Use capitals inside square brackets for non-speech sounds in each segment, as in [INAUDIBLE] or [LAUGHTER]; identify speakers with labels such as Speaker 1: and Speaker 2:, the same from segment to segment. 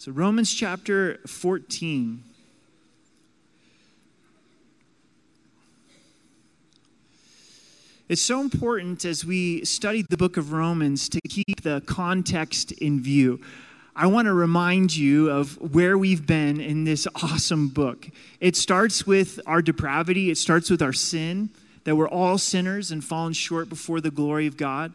Speaker 1: So, Romans chapter 14. It's so important as we study the book of Romans to keep the context in view. I want to remind you of where we've been in this awesome book. It starts with our depravity, it starts with our sin, that we're all sinners and fallen short before the glory of God.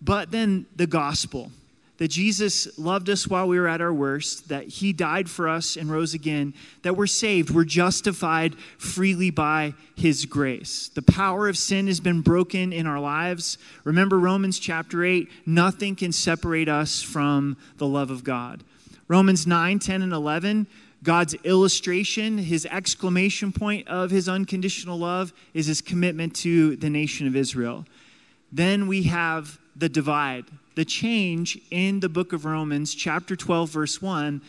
Speaker 1: But then the gospel that Jesus loved us while we were at our worst, that he died for us and rose again, that we're saved, we're justified freely by his grace. The power of sin has been broken in our lives. Remember Romans chapter 8 nothing can separate us from the love of God. Romans 9, 10, and 11. God's illustration, his exclamation point of his unconditional love is his commitment to the nation of Israel. Then we have the divide, the change in the book of Romans, chapter 12, verse 1.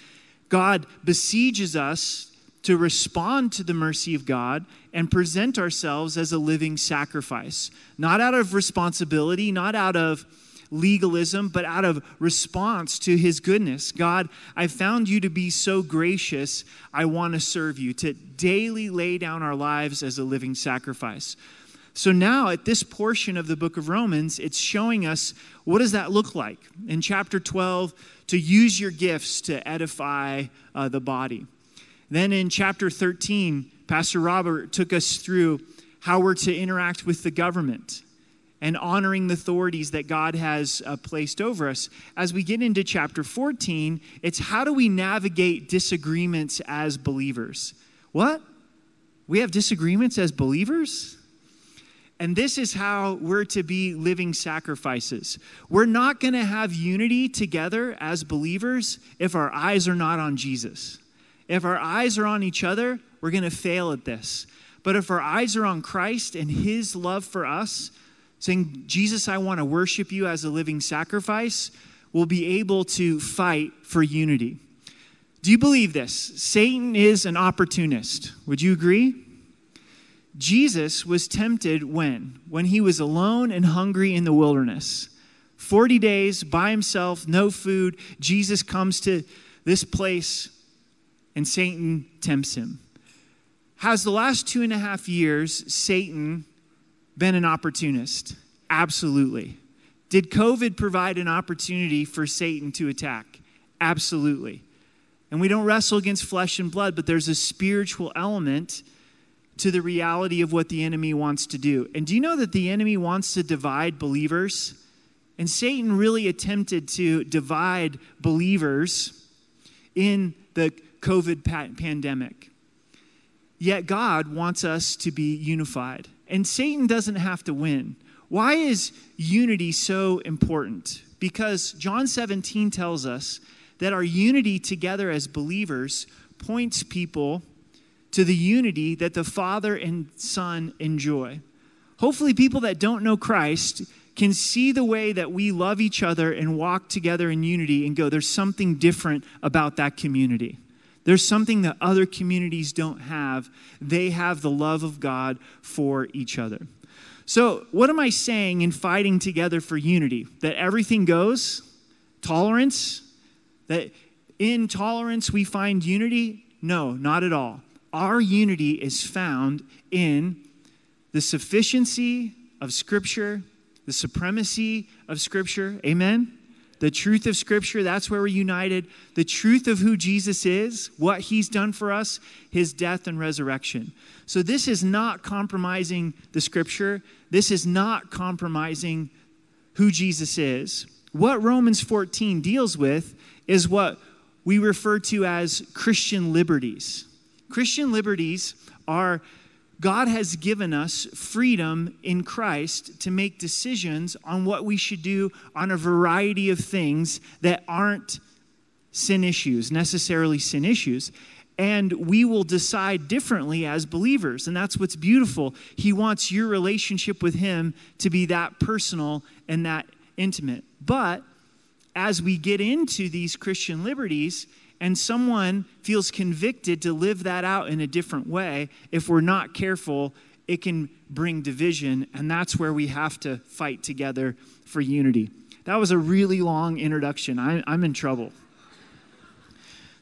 Speaker 1: God besieges us to respond to the mercy of God and present ourselves as a living sacrifice, not out of responsibility, not out of legalism, but out of response to his goodness. God, I found you to be so gracious. I want to serve you, to daily lay down our lives as a living sacrifice. So now at this portion of the book of Romans, it's showing us what does that look like? In chapter 12, to use your gifts to edify uh, the body. Then in chapter 13, Pastor Robert took us through how we're to interact with the government and honoring the authorities that God has uh, placed over us. As we get into chapter 14, it's how do we navigate disagreements as believers? What? We have disagreements as believers? And this is how we're to be living sacrifices. We're not going to have unity together as believers if our eyes are not on Jesus. If our eyes are on each other, we're going to fail at this. But if our eyes are on Christ and his love for us, saying, Jesus, I want to worship you as a living sacrifice, we'll be able to fight for unity. Do you believe this? Satan is an opportunist. Would you agree? Jesus was tempted when? When he was alone and hungry in the wilderness. 40 days by himself, no food. Jesus comes to this place and Satan tempts him. Has the last two and a half years Satan been an opportunist? Absolutely. Did COVID provide an opportunity for Satan to attack? Absolutely. And we don't wrestle against flesh and blood, but there's a spiritual element to the reality of what the enemy wants to do. And do you know that the enemy wants to divide believers? And Satan really attempted to divide believers in the COVID pandemic. Yet God wants us to be unified. And Satan doesn't have to win. Why is unity so important? Because John 17 tells us that our unity together as believers points people to the unity that the Father and Son enjoy. Hopefully, people that don't know Christ can see the way that we love each other and walk together in unity and go, there's something different about that community. There's something that other communities don't have. They have the love of God for each other. So, what am I saying in fighting together for unity? That everything goes? Tolerance? That in tolerance we find unity? No, not at all our unity is found in the sufficiency of Scripture, the supremacy of Scripture. Amen? The truth of Scripture, that's where we're united. The truth of who Jesus is, what He's done for us, His death and resurrection. So, this is not compromising the Scripture. This is not compromising who Jesus is. What Romans 14 deals with is what we refer to as Christian liberties. Christian liberties are God has given us freedom in Christ to make decisions on what we should do on a variety of things that aren't sin issues, necessarily sin issues. And we will decide differently as believers. And that's what's beautiful. He wants your relationship with Him to be that personal and that intimate. But as we get into these Christian liberties, and someone feels convicted to live that out in a different way, if we're not careful, it can bring division, and that's where we have to fight together for unity. That was a really long introduction. I, am in trouble.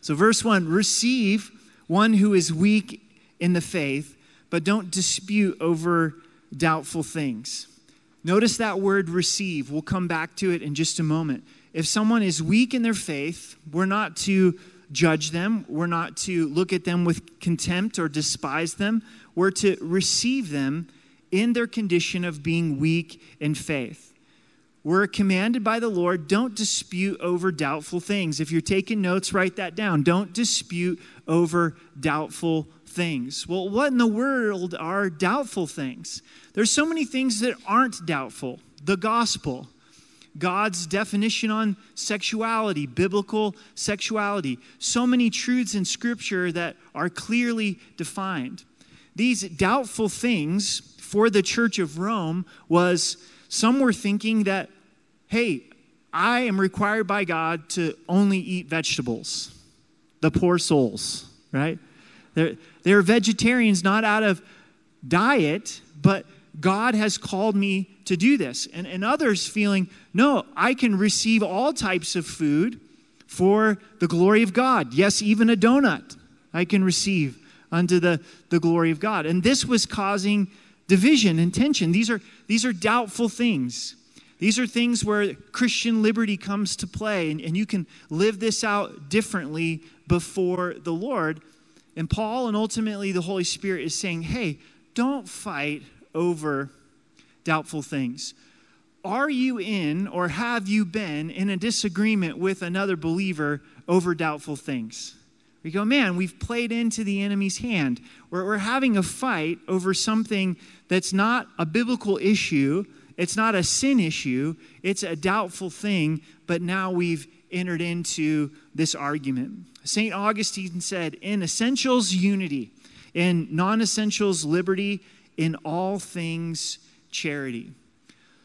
Speaker 1: So, verse 1 receive one who is weak in the faith, but don't dispute over doubtful things. Notice that word receive. We'll come back to it in just a moment. If someone is weak in their faith, we're not to judge them, we're not to look at them with contempt or despise them. We're to receive them in their condition of being weak in faith. We're commanded by the Lord, don't dispute over doubtful things. If you're taking notes, write that down. Don't dispute over doubtful things. Well, what in the world are doubtful things? There's so many things that aren't doubtful. The gospel, God's definition on sexuality, biblical sexuality, so many truths in scripture that are clearly defined. These doubtful things for the church of Rome was some were thinking that, hey, I am required by God to only eat vegetables. The poor souls, right? They're, they're vegetarians not out of diet, but God has called me to do this. And, and others feeling, no, I can receive all types of food for the glory of God. Yes, even a donut I can receive unto the, the glory of God. And this was causing division and tension. These are, these are doubtful things. These are things where Christian liberty comes to play, and, and you can live this out differently before the Lord. And Paul and ultimately the Holy Spirit is saying, hey, don't fight over doubtful things. Are you in or have you been in a disagreement with another believer over doubtful things? We go, man, we've played into the enemy's hand. We're, we're having a fight over something that's not a biblical issue, it's not a sin issue, it's a doubtful thing, but now we've entered into this argument. St. Augustine said, in essentials, unity, in non essentials, liberty, in all things, charity.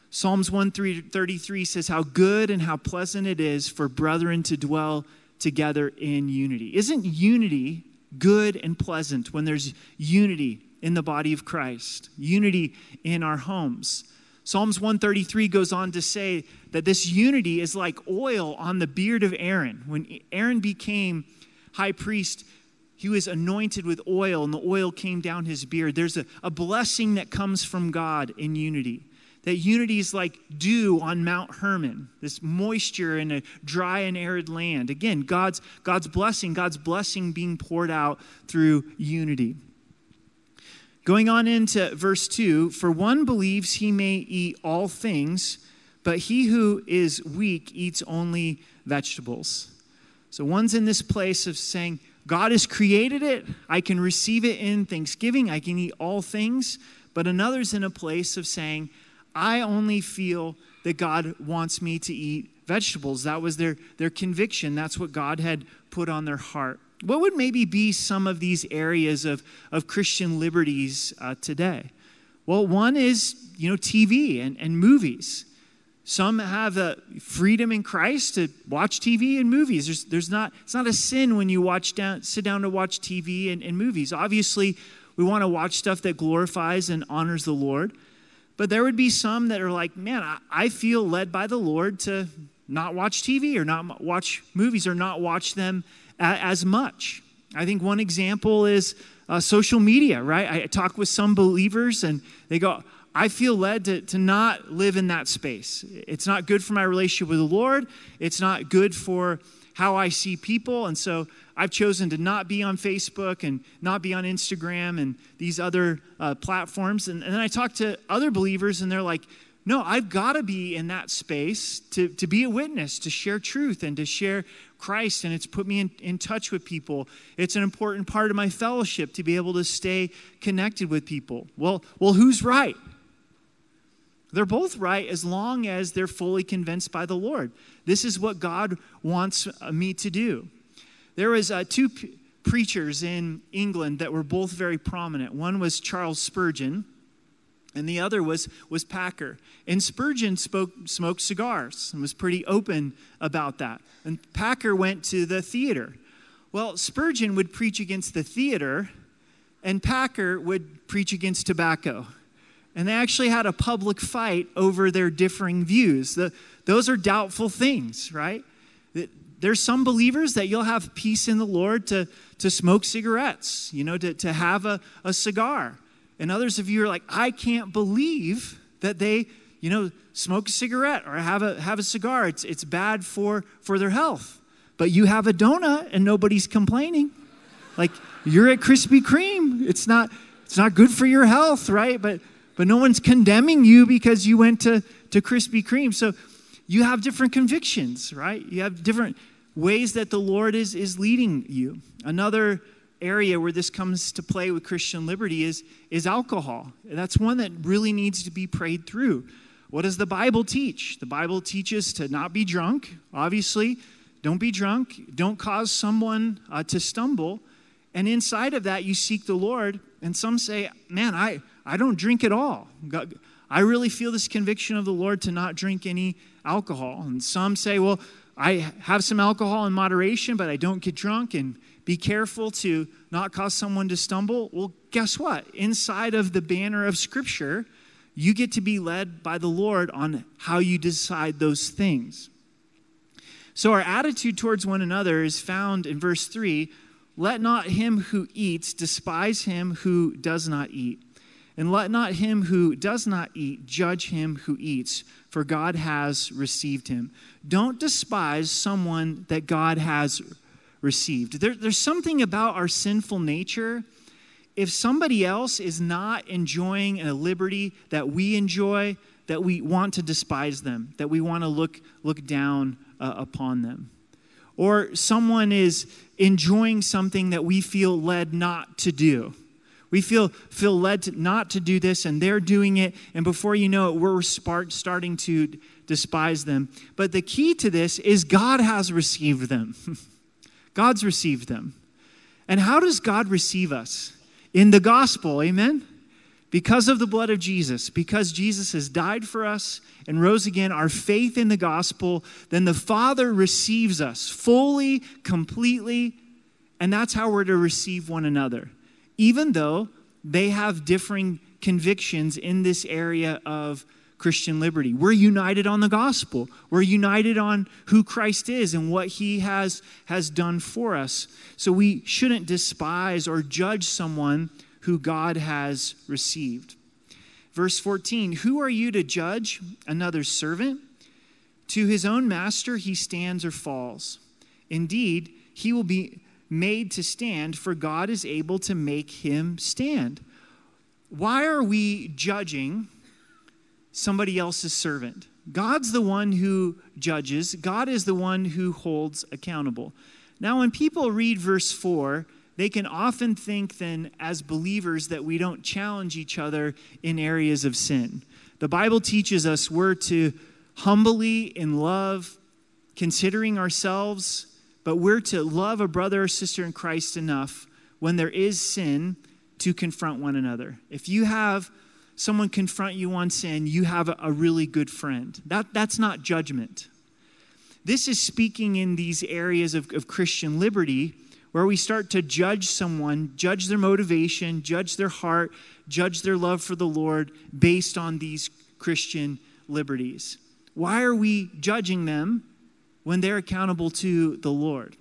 Speaker 1: Psalms 133 says, How good and how pleasant it is for brethren to dwell together in unity. Isn't unity good and pleasant when there's unity in the body of Christ, unity in our homes? Psalms 133 goes on to say that this unity is like oil on the beard of Aaron. When Aaron became high priest, he was anointed with oil, and the oil came down his beard. There's a, a blessing that comes from God in unity. That unity is like dew on Mount Hermon, this moisture in a dry and arid land. Again, God's, God's blessing, God's blessing being poured out through unity. Going on into verse 2 For one believes he may eat all things, but he who is weak eats only vegetables. So one's in this place of saying, God has created it. I can receive it in thanksgiving. I can eat all things. But another's in a place of saying, I only feel that God wants me to eat vegetables. That was their, their conviction. That's what God had put on their heart. What would maybe be some of these areas of, of Christian liberties uh, today? Well, one is, you know, TV and, and movies. Some have a freedom in Christ to watch TV and movies. There's, there's not, it's not a sin when you watch down, sit down to watch TV and, and movies. Obviously, we want to watch stuff that glorifies and honors the Lord. But there would be some that are like, man, I, I feel led by the Lord to not watch TV or not watch movies or not watch them a, as much. I think one example is uh, social media, right? I talk with some believers and they go, I feel led to, to not live in that space. It's not good for my relationship with the Lord. It's not good for how I see people. And so I've chosen to not be on Facebook and not be on Instagram and these other uh, platforms. And, and then I talk to other believers, and they're like, no, I've got to be in that space to, to be a witness, to share truth and to share Christ. And it's put me in, in touch with people. It's an important part of my fellowship to be able to stay connected with people. Well, well, who's right? They're both right as long as they're fully convinced by the Lord. This is what God wants uh, me to do. There was uh, two p- preachers in England that were both very prominent. One was Charles Spurgeon, and the other was, was Parker. And Spurgeon spoke, smoked cigars and was pretty open about that. And Parker went to the theater. Well, Spurgeon would preach against the theater, and Parker would preach against tobacco and they actually had a public fight over their differing views. The, those are doubtful things, right? there's some believers that you'll have peace in the Lord to, to smoke cigarettes, you know, to, to have a, a cigar. And others of you are like, I can't believe that they, you know, smoke a cigarette or have a, have a cigar. It's, it's bad for, for their health. But you have a donut and nobody's complaining. Like, you're at Krispy Kreme. It's not, it's not good for your health, right? But, but no one's condemning you because you went to, to Krispy Kreme. So you have different convictions, right? You have different ways that the Lord is, is leading you. Another area where this comes to play with Christian liberty is, is alcohol. That's one that really needs to be prayed through. What does the Bible teach? The Bible teaches to not be drunk, obviously. Don't be drunk. Don't cause someone uh, to stumble. And inside of that, you seek the Lord. And some say, man, I, I don't drink at all. I really feel this conviction of the Lord to not drink any alcohol. And some say, well, I have some alcohol in moderation, but I don't get drunk and be careful to not cause someone to stumble. Well, guess what? Inside of the banner of Scripture, you get to be led by the Lord on how you decide those things. So, our attitude towards one another is found in verse 3 Let not him who eats despise him who does not eat. And let not him who does not eat judge him who eats, for God has received him. Don't despise someone that God has received. There, there's something about our sinful nature. If somebody else is not enjoying a liberty that we enjoy, that we want to despise them, that we want to look, look down uh, upon them. Or someone is enjoying something that we feel led not to do we feel, feel led to, not to do this, and they're doing it, and before you know it, we're spark, starting to despise them. But the key to this is God has received them. [LAUGHS] God's received them. And how does God receive us? In the gospel, amen? Because of the blood of Jesus, because Jesus has died for us and rose again, our faith in the gospel, then the Father receives us fully, completely, and that's how we're to receive one another even though they have differing convictions in this area of Christian liberty. We're united on the gospel. We're united on who Christ is and what he has, has done for us. So we shouldn't despise or judge someone who God has received. Verse 14 Who are you to judge another servant? To his own master he stands or falls. Indeed, he will be made to stand, for God is able to make him stand. Why are we judging somebody else's servant? God's the one who judges, God is the one who holds accountable. Now, when people read verse 4, they can often think then, as believers, that we don't challenge each other in areas of sin. The Bible teaches us we're to humbly, in love, considering ourselves but we're to love a brother or sister in Christ enough when there is sin to confront one another. If you have someone confront you on sin, you have a, really good friend. That, that's not judgment. This is speaking in these areas of, of Christian liberty where we start to judge someone, judge their motivation, judge their heart, judge their love for the Lord based on these Christian liberties. Why are we judging them? When they're accountable to the Lord.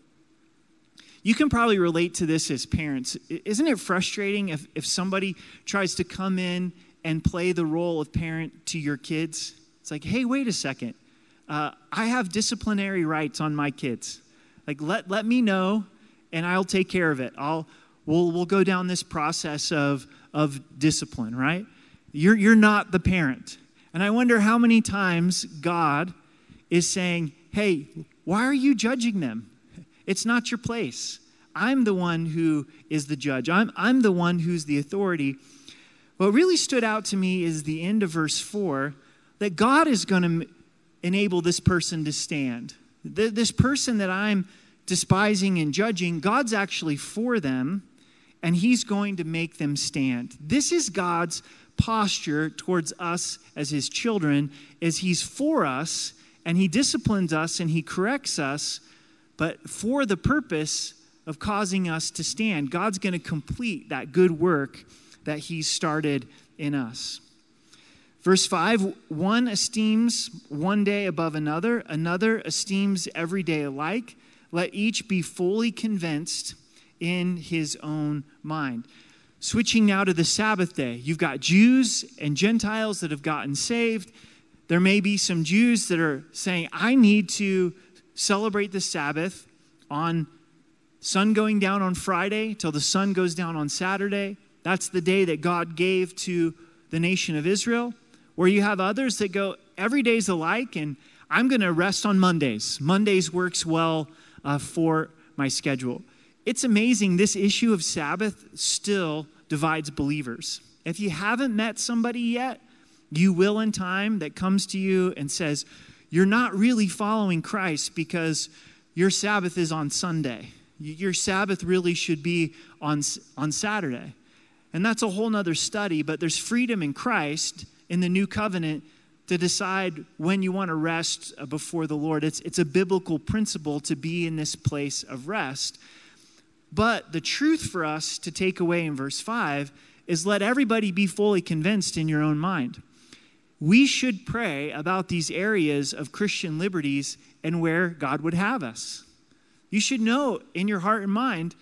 Speaker 1: You can probably relate to this as parents. Isn't it frustrating if, if somebody tries to come in and play the role of parent to your kids? It's like, hey, wait a second. Uh, I have disciplinary rights on my kids. Like, let, let me know and I'll take care of it. I'll, we'll, we'll go down this process of, of discipline, right? You're, you're not the parent. And I wonder how many times God is saying, hey, why are you judging them? It's not your place. I'm the one who is the judge, I'm, I'm the one who's the authority. What really stood out to me is the end of verse 4 that God is going to enable this person to stand. This person that I'm despising and judging, God's actually for them, and He's going to make them stand. This is God's posture towards us as His children, as He's for us and he disciplines us and he corrects us, but for the purpose of causing us to stand. God's going to complete that good work that he started in us. Verse 5 one esteems one day above another, another esteems every day alike. let each be fully convinced in his own mind. Switching now to the Sabbath day, you've got Jews and Gentiles that have gotten saved. There may be some Jews that are saying, I need to celebrate the Sabbath on sun going down on Friday till the sun goes down on Saturday. That's the day that God gave to the nation of Israel. Where you have others that go, every day's alike, and I'm going to rest on Mondays. Mondays works well uh, for my schedule. It's amazing, this issue of Sabbath still divides believers. If you haven't met somebody yet, you will in time that comes to you and says, You're not really following Christ because your Sabbath is on Sunday. Your Sabbath really should be on, on Saturday. And that's a whole nother study, but there's freedom in Christ in the new covenant to decide when you want to rest uh, before the Lord. It's, it's a biblical principle to be in this place of rest. But the truth for us to take away in verse 5 is let everybody be fully convinced in your own mind. We should pray about these areas of Christian liberties and where God would have us. You should know in your heart and mind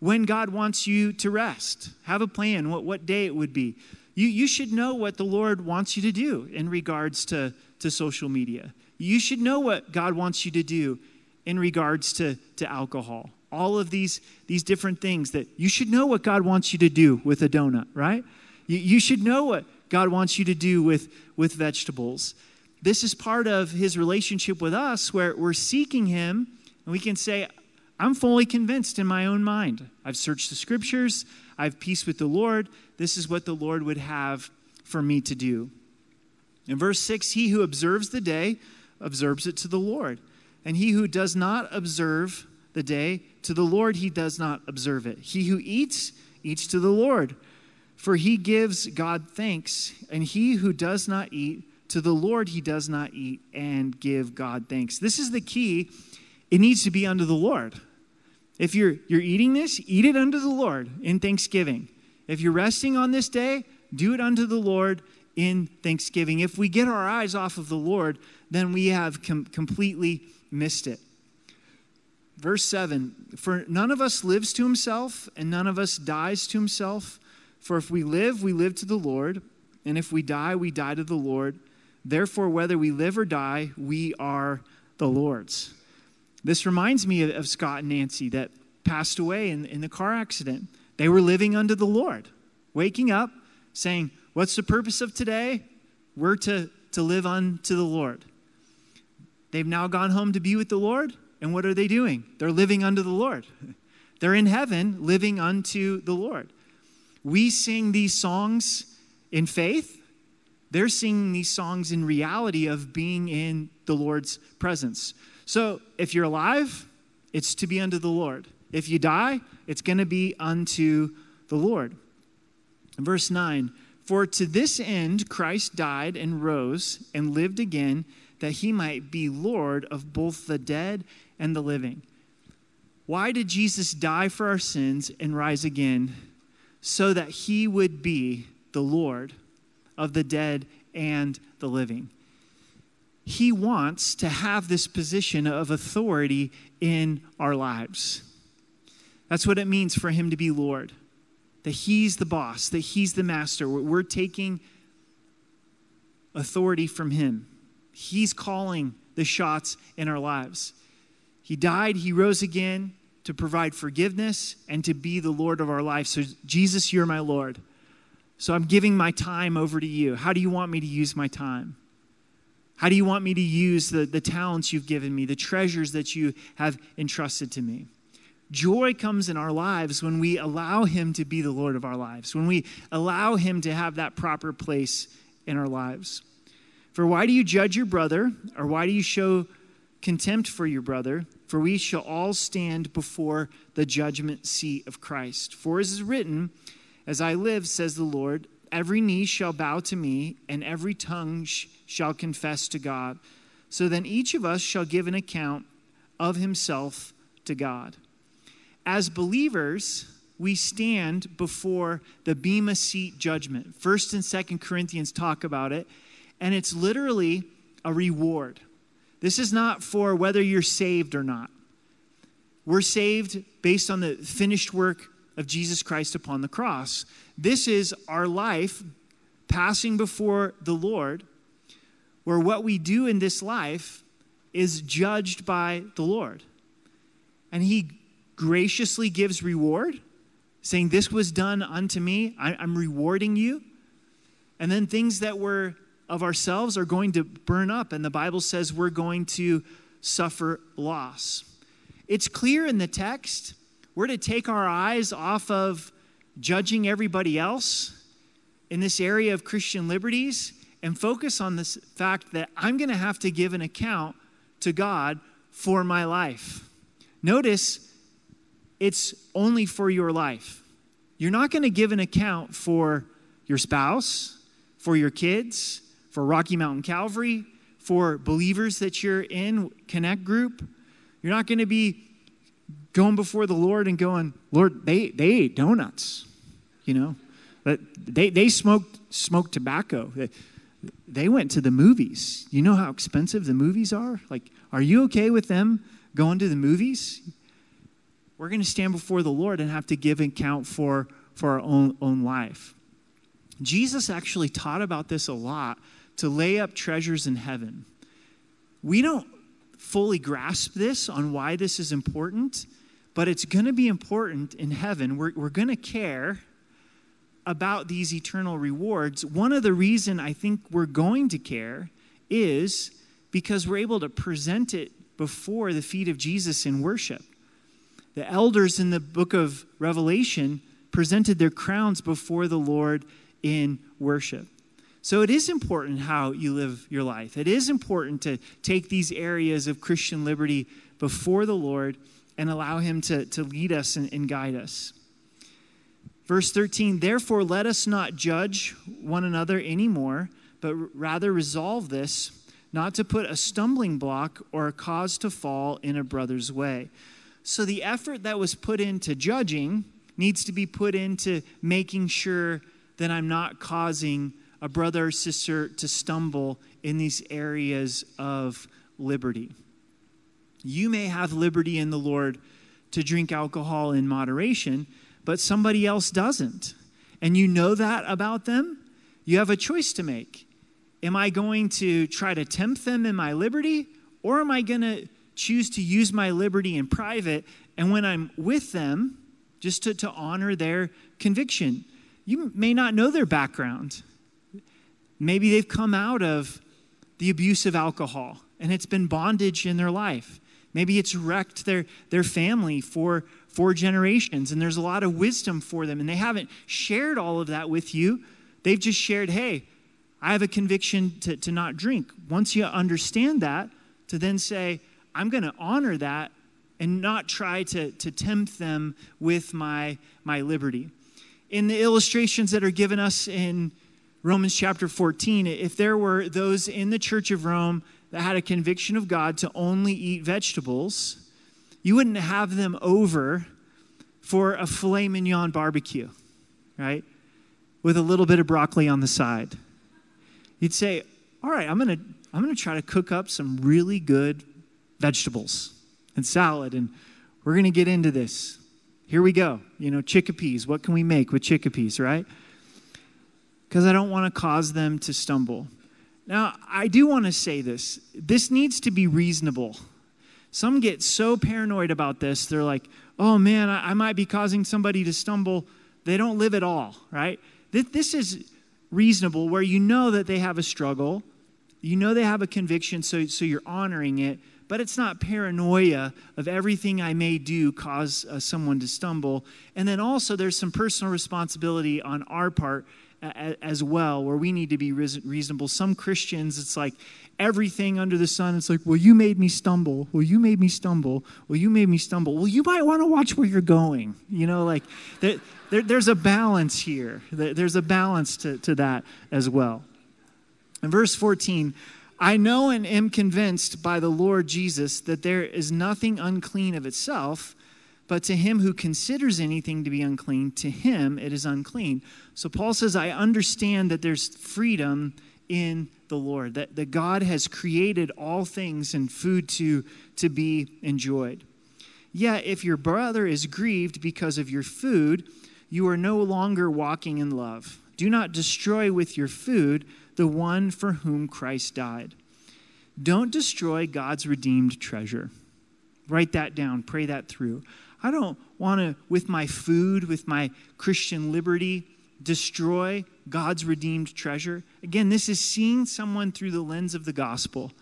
Speaker 1: when God wants you to rest. Have a plan, what, what day it would be. You, you should know what the Lord wants you to do in regards to, to social media. You should know what God wants you to do in regards to, to alcohol. All of these, these different things that you should know what God wants you to do with a donut, right? You, you should know what God wants you to do with, with vegetables. This is part of his relationship with us where we're seeking him and we can say, I'm fully convinced in my own mind. I've searched the scriptures, I have peace with the Lord. This is what the Lord would have for me to do. In verse 6, he who observes the day observes it to the Lord. And he who does not observe the day, to the Lord he does not observe it. He who eats, eats to the Lord, for he gives God thanks. And he who does not eat, to the Lord he does not eat and give God thanks. This is the key. It needs to be unto the Lord. If you're, you're eating this, eat it unto the Lord in thanksgiving. If you're resting on this day, do it unto the Lord in thanksgiving. If we get our eyes off of the Lord, then we have com- completely missed it. Verse 7 For none of us lives to himself, and none of us dies to himself. For if we live, we live to the Lord, and if we die, we die to the Lord. Therefore, whether we live or die, we are the Lord's. This reminds me of, Scott and Nancy that passed away in, in the car accident. They were living under the Lord, waking up, saying, What's the purpose of today? We're to, to live unto the Lord. They've now gone home to be with the Lord, and what are they doing? They're living unto the Lord. [LAUGHS] They're in heaven living unto the Lord. We sing these songs in faith. They're singing these songs in reality of being in the Lord's presence. So if you're alive, it's to be unto the Lord. If you die, it's going to be unto the Lord. Verse 9 For to this end Christ died and rose and lived again, that he might be Lord of both the dead and the living. Why did Jesus die for our sins and rise again? So that he would be the Lord of the dead and the living he wants to have this position of authority in our lives. That's what it means for him to be Lord. That he's the boss, that he's the master. We're taking authority from him. He's calling the shots in our lives. He died, he rose again to provide forgiveness and to be the Lord of our life. So, Jesus, you're my Lord. So, I'm giving my time over to you. How do you want me to use my time? How do you want me to use the, the talents you've given me, the treasures that you have entrusted to me? Joy comes in our lives when we allow Him to be the Lord of our lives, when we allow Him to have that proper place in our lives. For why do you judge your brother, or why do you show contempt for your brother? For we shall all stand before the judgment seat of Christ. For as is written, As I live, says the Lord, every knee shall bow to me, and every tongue sh- shall confess to God. So then each of us shall give an account of himself to God. As believers, we stand before the Bema seat judgment. First and Second Corinthians talk about it, and it's literally a reward. This is not for whether you're saved or not. We're saved based on the finished work of Jesus Christ upon the cross. This is our life passing before the Lord, where what we do in this life is judged by the Lord. And He graciously gives reward, saying, This was done unto me. I'm rewarding you. And then things that were of ourselves are going to burn up, and the Bible says we're going to suffer loss. It's clear in the text, we're to take our eyes off of judging everybody else in this area of Christian liberties and focus on this fact that I'm going to have to give an account to God for my life. Notice it's only for your life. You're not going to give an account for your spouse, for your kids, for Rocky Mountain Calvary, for believers that you're in Connect group. You're not going to be going before the Lord and going, Lord, they, they ate donuts, you know. But they, they smoked, smoked tobacco. They, went to the movies. You know how expensive the movies are? Like, are you okay with them going to the movies? We're going to stand before the Lord and have to give and account for, for our own, own life. Jesus actually taught about this a lot to lay up treasures in heaven. We don't fully grasp this on why this is important, but it's going to be important in heaven. We're, we're going to care about these eternal rewards. One of the reason I think we're going to care is because we're able to present it before the feet of Jesus in worship. The elders in the book of Revelation presented their crowns before the Lord in worship. So it is important how you live your life. It is important to take these areas of Christian liberty before the Lord and allow Him to, to lead us and, and guide us. Verse 13, therefore let us not judge one another anymore, but rather resolve this, not to put a stumbling block or a cause to fall in a brother's way. So the effort that was put into judging needs to be put into making sure that I'm not causing a brother or sister to stumble in these areas of liberty. You may have liberty in the Lord to drink alcohol in moderation but somebody else doesn't. And you know that about them, you have a choice to make. Am I going to try to tempt them in my liberty, or am I going to choose to use my liberty in private? And when I'm with them, just to, to honor their conviction. You may not know their background. Maybe they've come out of the abuse of alcohol and it's been bondage in their life. Maybe it's wrecked their, their family for for generations, and there's a lot of wisdom for them. And they haven't shared all of that with you. They've just shared, hey, I have a conviction to, to not drink. Once you understand that, to then say, I'm going to honor that and not try to, to tempt them with my, my liberty. In the illustrations that are given us in Romans chapter 14, if there were those in the church of Rome that had a conviction of God to only eat vegetables, you wouldn't have them over for a filet mignon barbecue, right? With a little bit of broccoli on the side. You'd say, all right, I'm going to I'm going to try to cook up some really good vegetables and salad and we're going to get into this. Here we go. You know, chickpeas. What can we make with chickpeas, right? Because I don't want to cause them to stumble. Now, I do want to say this. This needs to be reasonable some get so paranoid about this, they're like, oh man, I, might be causing somebody to stumble. They don't live at all, right? This is reasonable where you know that they have a struggle, you know they have a conviction, so, so you're honoring it, but it's not paranoia of everything I may do cause uh, someone to stumble. And then also, there's some personal responsibility on our part as well, where we need to be reasonable. Some Christians, it's like everything under the sun. It's like, well, you made me stumble. Well, you made me stumble. Well, you made me stumble. Well, you might want to watch where you're going. You know, like there, there, there's a balance here. There's a balance to, to that as well. In verse 14, I know and am convinced by the Lord Jesus that there is nothing unclean of itself but to him who considers anything to be unclean, to him it is unclean. So Paul says, I understand that there's freedom in the Lord, that, that God has created all things and food to, to be enjoyed. Yet, if your brother is grieved because of your food, you are no longer walking in love. Do not destroy with your food the one for whom Christ died. Don't destroy God's redeemed treasure. Write that down, pray that through. I don't want to, with my food, with my Christian liberty, destroy God's redeemed treasure. Again, this is seeing someone through the lens of the gospel.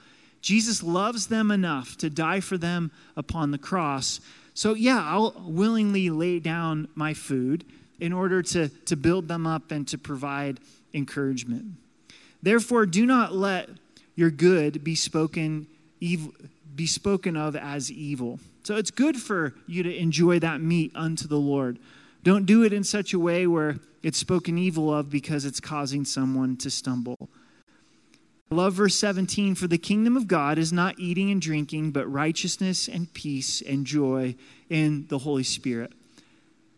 Speaker 1: Jesus loves them enough to die for them upon the cross. So, yeah, I'll willingly lay down my food in order to, to build them up and to provide encouragement. Therefore, do not let your good be spoken, evil, be spoken of as evil. So it's good for you to enjoy that meat unto the Lord. Don't do it in such a way where it's spoken evil of because it's causing someone to stumble. I love verse 17 for the kingdom of God is not eating and drinking, but righteousness and peace and joy in the Holy Spirit.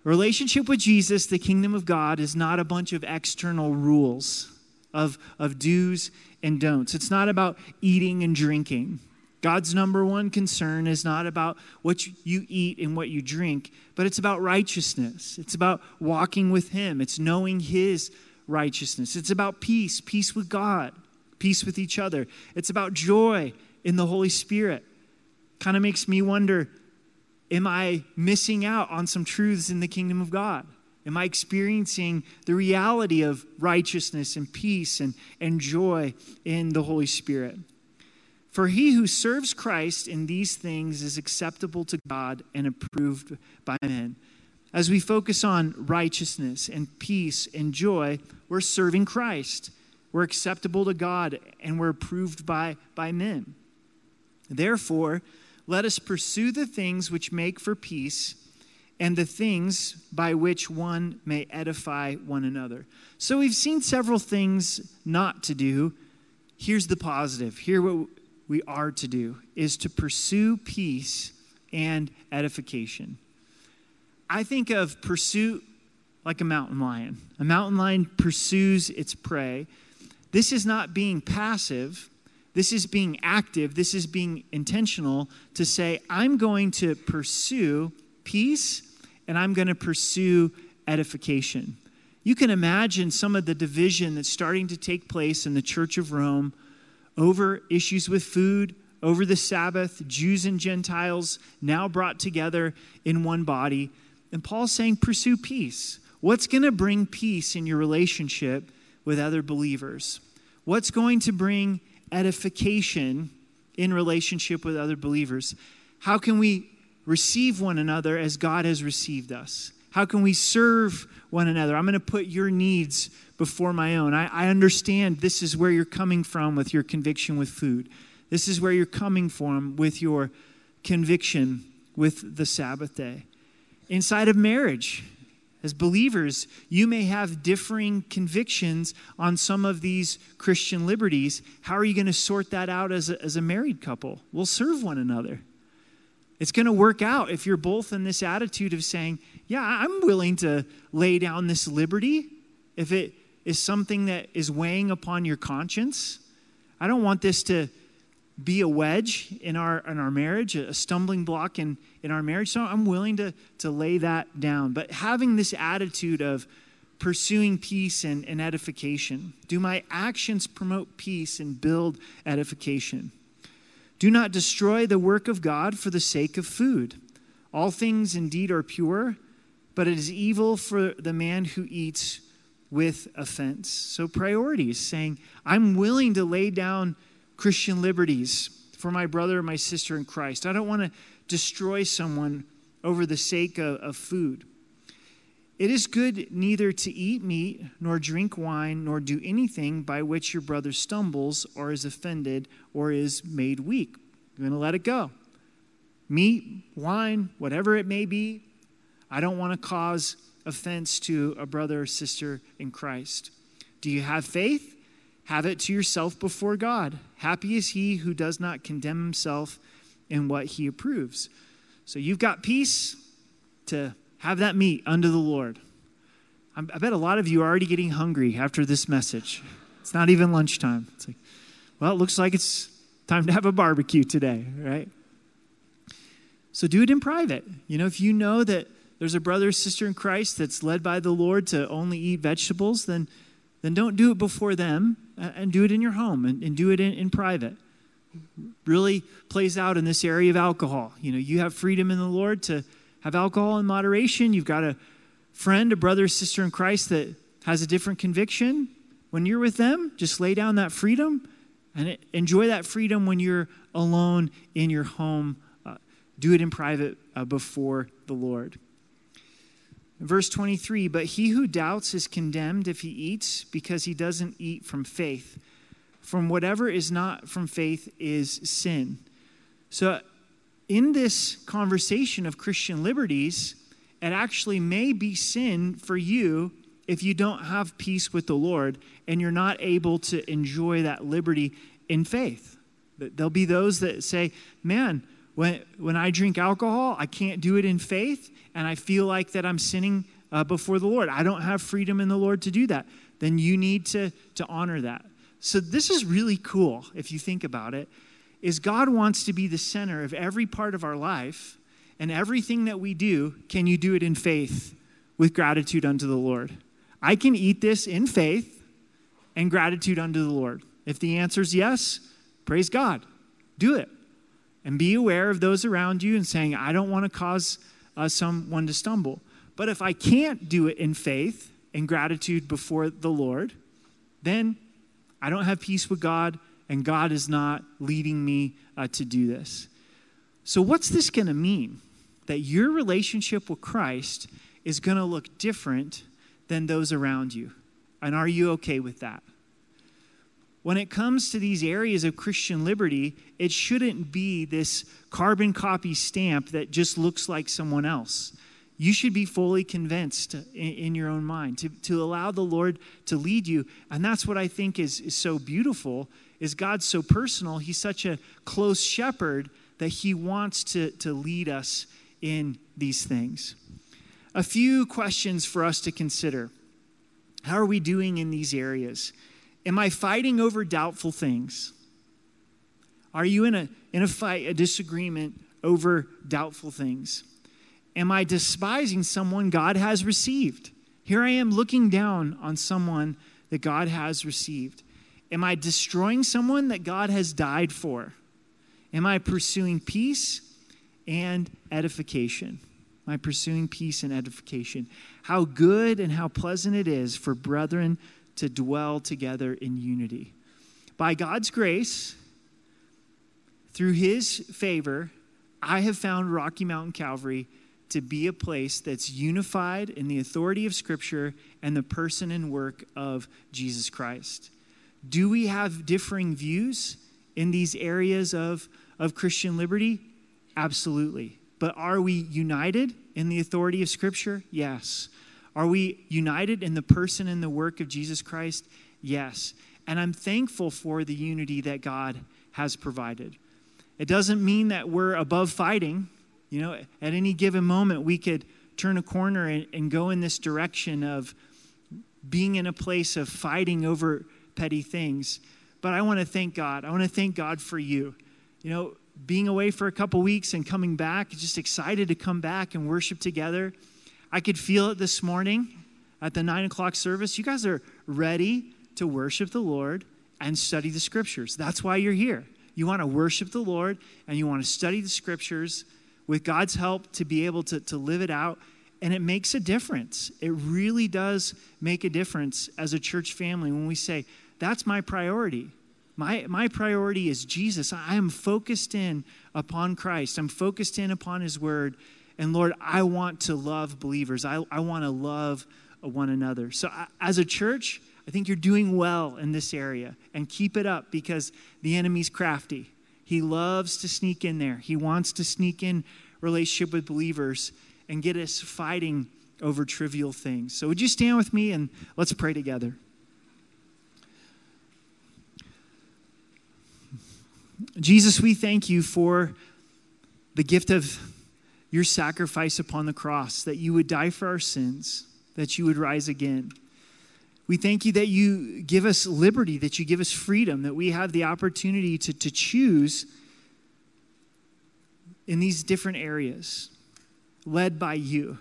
Speaker 1: Relationship with Jesus, the kingdom of God, is not a bunch of external rules of, of do's and don'ts. It's not about eating and drinking. God's number one concern is not about what you eat and what you drink, but it's about righteousness. It's about walking with Him, it's knowing His righteousness. It's about peace, peace with God peace with each other. It's about joy in the Holy Spirit. Kind of makes me wonder am I missing out on some truths in the kingdom of God? Am I experiencing the reality of righteousness and peace and, and joy in the Holy Spirit? For he who serves Christ in these things is acceptable to God and approved by men. As we focus on righteousness and peace and joy, we're serving Christ. We're acceptable to God and we're approved by, by men. Therefore, let us pursue the things which make for peace and the things by which one may edify one another. So we've seen several things not to do. Here's the positive. Here what we are to do is to pursue peace and edification. I think of pursuit like a mountain lion. A mountain lion pursues its prey this is not being passive. This is being active. This is being intentional to say, I'm going to pursue peace and I'm going to pursue edification. You can imagine some of the division that's starting to take place in the Church of Rome over issues with food, over the Sabbath, Jews and Gentiles now brought together in one body. And Paul's saying, pursue peace. What's going to bring peace in your relationship with other believers? What's going to bring edification in relationship with other believers? How can we receive one another as God has received us? How can we serve one another? I'm going to put your needs before my own. I, I, understand this is where you're coming from with your conviction with food. This is where you're coming from with your conviction with the Sabbath day. Inside of marriage, as believers, you may have differing convictions on some of these Christian liberties. How are you going to sort that out as a, as a married couple? We'll serve one another. It's going to work out if you're both in this attitude of saying, Yeah, I'm willing to lay down this liberty if it is something that is weighing upon your conscience. I don't want this to be a wedge in our in our marriage, a stumbling block in, in our marriage. So I'm willing to, to lay that down. But having this attitude of pursuing peace and, and edification. Do my actions promote peace and build edification? Do not destroy the work of God for the sake of food. All things indeed are pure, but it is evil for the man who eats with offense. So, priorities saying, I'm willing to lay down Christian liberties for my brother or my sister in Christ. I don't want to destroy someone over the sake of, of food. It is good neither to eat meat, nor drink wine, nor do anything by which your brother stumbles, or is offended, or is made weak. You're going to let it go. Meat, wine, whatever it may be, I don't want to cause offense to a brother or sister in Christ. Do you have faith? Have it to yourself before God. Happy is he who does not condemn himself in what he approves. So you've got peace to have that meat under the Lord. I bet a lot of you are already getting hungry after this message. It's not even lunchtime. It's like, well, it looks like it's time to have a barbecue today, right? So do it in private. You know, if you know that there's a brother or sister in Christ that's led by the Lord to only eat vegetables, then, then don't do it before them and do it in your home and, and do it in, in private. Really plays out in this area of alcohol. You know, you have freedom in the Lord to have alcohol in moderation. You've got a friend, a brother sister in Christ that has a different conviction. When you're with them, just lay down that freedom and enjoy that freedom when you're alone in your home. Uh, do it in private uh, before the Lord. Verse 23 But he who doubts is condemned if he eats, because he doesn't eat from faith. From whatever is not from faith is sin. So, in this conversation of Christian liberties, it actually may be sin for you if you don't have peace with the Lord and you're not able to enjoy that liberty in faith. There'll be those that say, man, when, when I drink alcohol, I can't do it in faith, and I feel like that I'm sinning uh, before the Lord. I don't have freedom in the Lord to do that. Then you need to, to honor that. So this is really cool if you think about it. Is God wants to be the center of every part of our life, and everything that we do, can you do it in faith with gratitude unto the Lord? I can eat this in faith and gratitude unto the Lord. If the answer is yes, praise God. Do it. And be aware of those around you and saying, I don't want to cause uh, someone to stumble. But if I can't do it in faith and gratitude before the Lord, then I don't have peace with God, and God is not leading me uh, to do this. So, what's this going to mean? That your relationship with Christ is going to look different than those around you. And are you okay with that? When it comes to these areas of Christian liberty, it shouldn't be this carbon copy stamp that just looks like someone else. You should be fully convinced in, in your own mind to, to allow the Lord to lead you. And that's what I think is, is so beautiful is God's so personal. He's such a close shepherd that he wants to, to lead us in these things. A few questions for us to consider. How are we doing in these areas? Am I fighting over doubtful things? Are you in a, in a fight, a disagreement over doubtful things? Am I despising someone God has received? Here I am looking down on someone that God has received. Am I destroying someone that God has died for? Am I pursuing peace and edification? Am I pursuing peace and edification? How good and how pleasant it is for brethren to dwell together in unity. By God's grace, through His favor, I have found Rocky Mountain Calvary to be a place that's unified in the authority of Scripture and the person and work of Jesus Christ. Do we have differing views in these areas of, of Christian liberty? Absolutely. But are we united in the authority of Scripture? Yes. Are we united in the person and the work of Jesus Christ? Yes. And I'm thankful for the unity that God has provided. It doesn't mean that we're above fighting. You know, at any given moment, we could turn a corner and, and go in this direction of being in a place of fighting over petty things. But I want to thank God. I want to thank God for you. You know, being away for a couple weeks and coming back, just excited to come back and worship together. I could feel it this morning at the nine o'clock service. You guys are ready to worship the Lord and study the scriptures. That's why you're here. You want to worship the Lord and you want to study the scriptures with God's help to be able to, to live it out. And it makes a difference. It really does make a difference as a church family when we say, that's my priority. My, my priority is Jesus. I am focused in upon Christ. I'm focused in upon His Word. And Lord, I want to love believers. I, I want to love one another. So, as a church, I think you're doing well in this area. And keep it up because the enemy's crafty. He loves to sneak in there, he wants to sneak in relationship with believers and get us fighting over trivial things. So, would you stand with me and let's pray together? Jesus, we thank you for the gift of your sacrifice upon the cross, that you would die for our sins, that you would rise again. We thank you that you give us liberty, that you give us freedom, that we have the opportunity to, to choose in these different areas, led by you.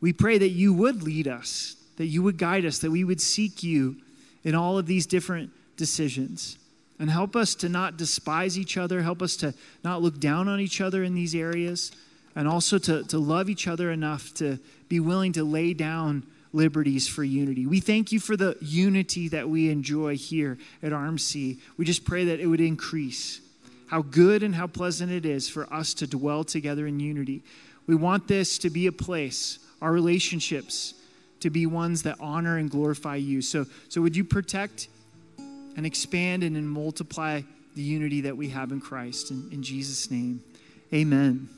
Speaker 1: We pray that you would lead us, that you would guide us, that we would seek you in all of these different decisions. And help us to not despise each other. Help us to not look down on each other in these areas. And also to, to love each other enough to be willing to lay down liberties for unity. We thank you for the unity that we enjoy here at RMC. We just pray that it would increase. How good and how pleasant it is for us to dwell together in unity. We want this to be a place, our relationships, to be ones that honor and glorify you. So, so would you protect and expand and multiply the unity that we have in Christ? In, in Jesus' name, amen.